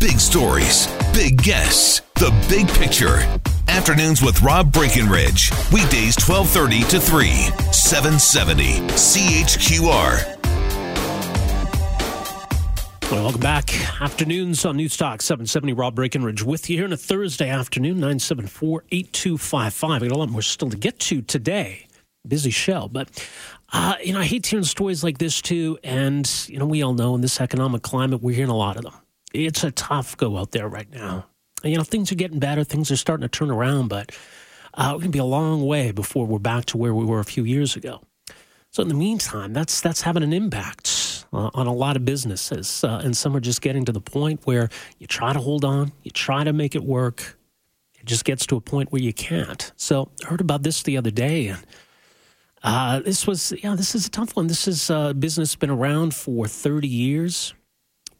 Big stories, big guests, the big picture. Afternoons with Rob Breckenridge. Weekdays 1230 to 3, 770 CHQR. Welcome back. Afternoons on Newstalk 770. Rob Breckenridge with you here on a Thursday afternoon, 974 8255. We got a lot more still to get to today. Busy show, but uh, you know, I hate hearing stories like this too. And you know, we all know in this economic climate, we're hearing a lot of them. It's a tough go out there right now. And, you know, things are getting better, things are starting to turn around, but uh, we're going to be a long way before we're back to where we were a few years ago. So in the meantime, that's that's having an impact uh, on a lot of businesses, uh, and some are just getting to the point where you try to hold on, you try to make it work, it just gets to a point where you can't. So I heard about this the other day, and uh, this was yeah, this is a tough one. This is uh, business been around for thirty years,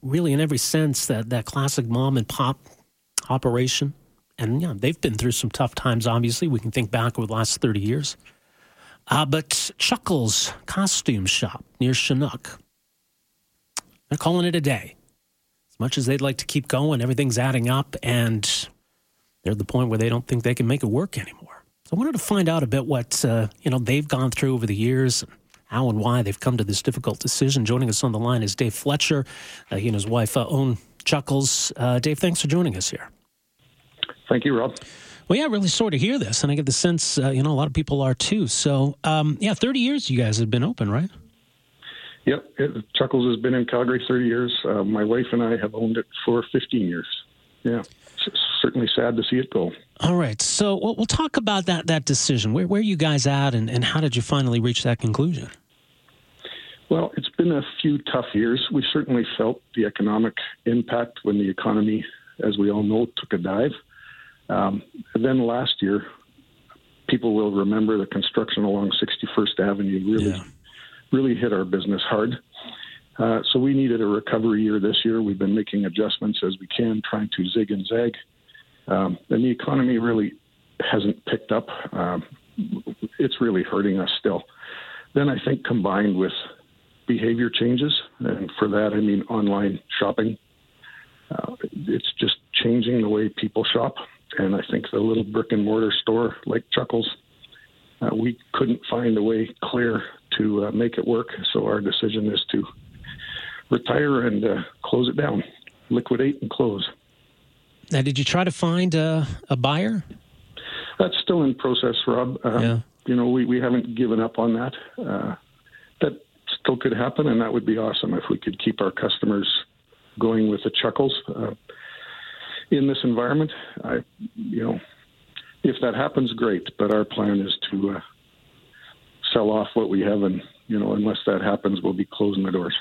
really in every sense that that classic mom and pop operation, and yeah, they've been through some tough times. Obviously, we can think back over the last thirty years. Uh, but Chuckles Costume Shop near Chinook, they're calling it a day. As much as they'd like to keep going, everything's adding up, and they're at the point where they don't think they can make it work anymore. So I wanted to find out a bit what uh, you know they've gone through over the years, how and why they've come to this difficult decision. Joining us on the line is Dave Fletcher. Uh, he and his wife uh, own Chuckles. Uh, Dave, thanks for joining us here. Thank you, Rob. Well, yeah, really sort of hear this, and I get the sense, uh, you know, a lot of people are too. So, um, yeah, 30 years you guys have been open, right? Yep, it, Chuckles has been in Calgary 30 years. Uh, my wife and I have owned it for 15 years. Yeah, certainly sad to see it go. All right, so we'll, we'll talk about that that decision. Where where are you guys at, and, and how did you finally reach that conclusion? Well, it's been a few tough years. We certainly felt the economic impact when the economy, as we all know, took a dive. Um, then last year, people will remember the construction along 61st Avenue really, yeah. really hit our business hard. Uh, so we needed a recovery year this year. We've been making adjustments as we can, trying to zig and zag. Um, and the economy really hasn't picked up. Um, it's really hurting us still. Then I think combined with behavior changes, and for that I mean online shopping, uh, it's just changing the way people shop and I think the little brick and mortar store like Chuckles, uh, we couldn't find a way clear to uh, make it work. So our decision is to retire and uh, close it down, liquidate and close. Now, did you try to find a, a buyer? That's still in process, Rob. Um, yeah. You know, we, we haven't given up on that. Uh, that still could happen, and that would be awesome if we could keep our customers going with the Chuckles. Uh, in this environment. I, you know, if that happens, great. But our plan is to uh, sell off what we have, and you know, unless that happens, we'll be closing the doors.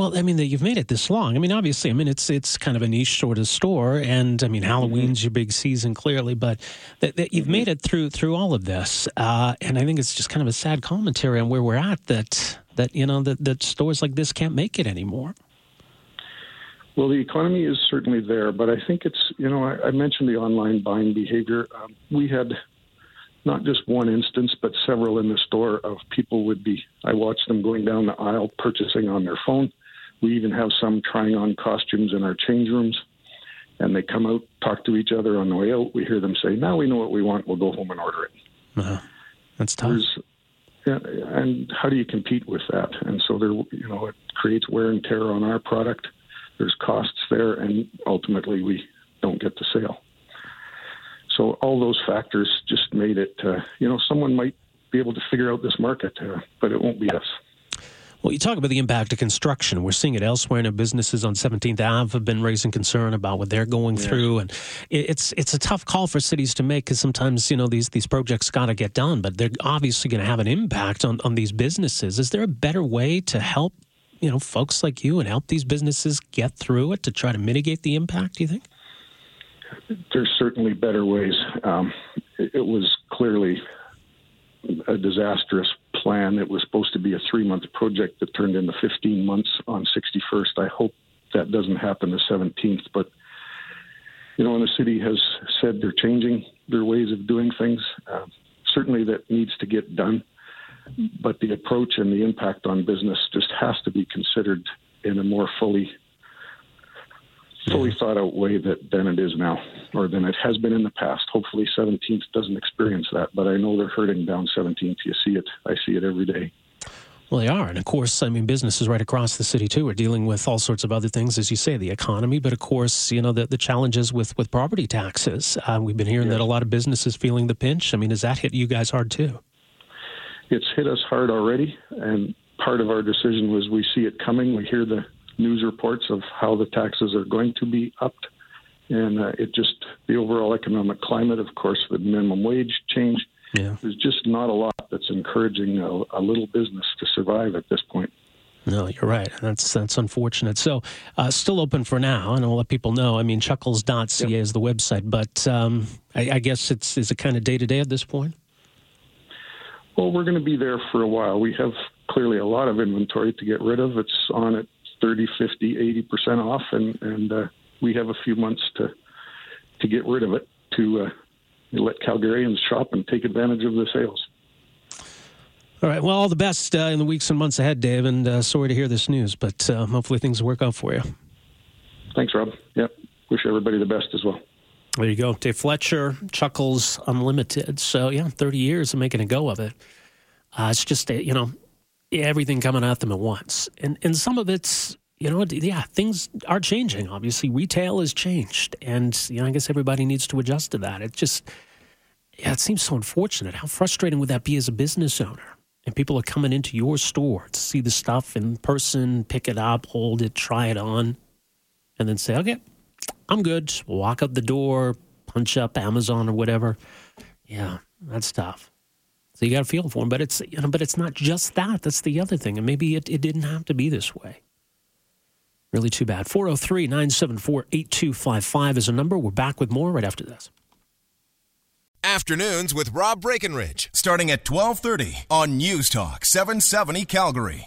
Well, I mean, that you've made it this long. I mean, obviously, I mean, it's it's kind of a niche sort of store, and I mean, Halloween's mm-hmm. your big season, clearly. But that, that you've mm-hmm. made it through through all of this, uh, and I think it's just kind of a sad commentary on where we're at. That that you know that that stores like this can't make it anymore. Well, the economy is certainly there, but I think it's, you know, I, I mentioned the online buying behavior. Um, we had not just one instance, but several in the store of people would be, I watched them going down the aisle purchasing on their phone. We even have some trying on costumes in our change rooms. And they come out, talk to each other on the way out. We hear them say, now we know what we want. We'll go home and order it. Uh, that's tough. yeah, and how do you compete with that? And so there, you know, it creates wear and tear on our product there's costs there, and ultimately we don't get the sale. So all those factors just made it. Uh, you know, someone might be able to figure out this market, uh, but it won't be us. Well, you talk about the impact of construction. We're seeing it elsewhere. And businesses on 17th Ave have been raising concern about what they're going yeah. through, and it's it's a tough call for cities to make because sometimes you know these these projects got to get done, but they're obviously going to have an impact on on these businesses. Is there a better way to help you know, folks like you and help these businesses get through it to try to mitigate the impact? Do you think? There's certainly better ways. Um, it, it was clearly a disastrous plan. It was supposed to be a three month project that turned into 15 months on 61st. I hope that doesn't happen the 17th, but you know, and the city has said they're changing their ways of doing things. Uh, certainly, that needs to get done, but the approach and the impact on business just has to be considered in a more fully fully thought out way that than it is now, or than it has been in the past. Hopefully, 17th doesn't experience that, but I know they're hurting down 17th. You see it. I see it every day. Well, they are. And of course, I mean, businesses right across the city, too, are dealing with all sorts of other things, as you say, the economy, but of course, you know, the, the challenges with, with property taxes. Uh, we've been hearing that a lot of businesses feeling the pinch. I mean, has that hit you guys hard, too? It's hit us hard already. And part of our decision was we see it coming. We hear the news reports of how the taxes are going to be upped. And uh, it just, the overall economic climate, of course, the minimum wage change yeah. There's just not a lot that's encouraging a, a, little business to survive at this point. No, you're right. That's that's unfortunate. So, uh, still open for now, and I'll let people know. I mean, chuckles.ca yep. is the website, but um, I, I, guess it's is it kind of day to day at this point. Well, we're going to be there for a while. We have clearly a lot of inventory to get rid of. It's on at 30, 50, 80 percent off, and and uh, we have a few months to to get rid of it to uh, let Calgarians shop and take advantage of the sales. All right. Well, all the best uh, in the weeks and months ahead, Dave. And uh, sorry to hear this news, but uh, hopefully things work out for you. Thanks, Rob. Yep. Wish everybody the best as well. There you go. Dave Fletcher, Chuckles Unlimited. So, yeah, 30 years of making a go of it. Uh, it's just, you know, everything coming at them at once. And, and some of it's you know, yeah, things are changing. Obviously, retail has changed, and you know, I guess everybody needs to adjust to that. It just, yeah, it seems so unfortunate. How frustrating would that be as a business owner? And people are coming into your store to see the stuff in person, pick it up, hold it, try it on, and then say, "Okay, I'm good." Walk out the door, punch up Amazon or whatever. Yeah, that's tough. So you got to feel for them, but it's you know, but it's not just that. That's the other thing, and maybe it, it didn't have to be this way. Really too bad. 403 974 8255 is a number. We're back with more right after this. Afternoons with Rob Breckenridge, starting at 1230 on News Talk 770 Calgary.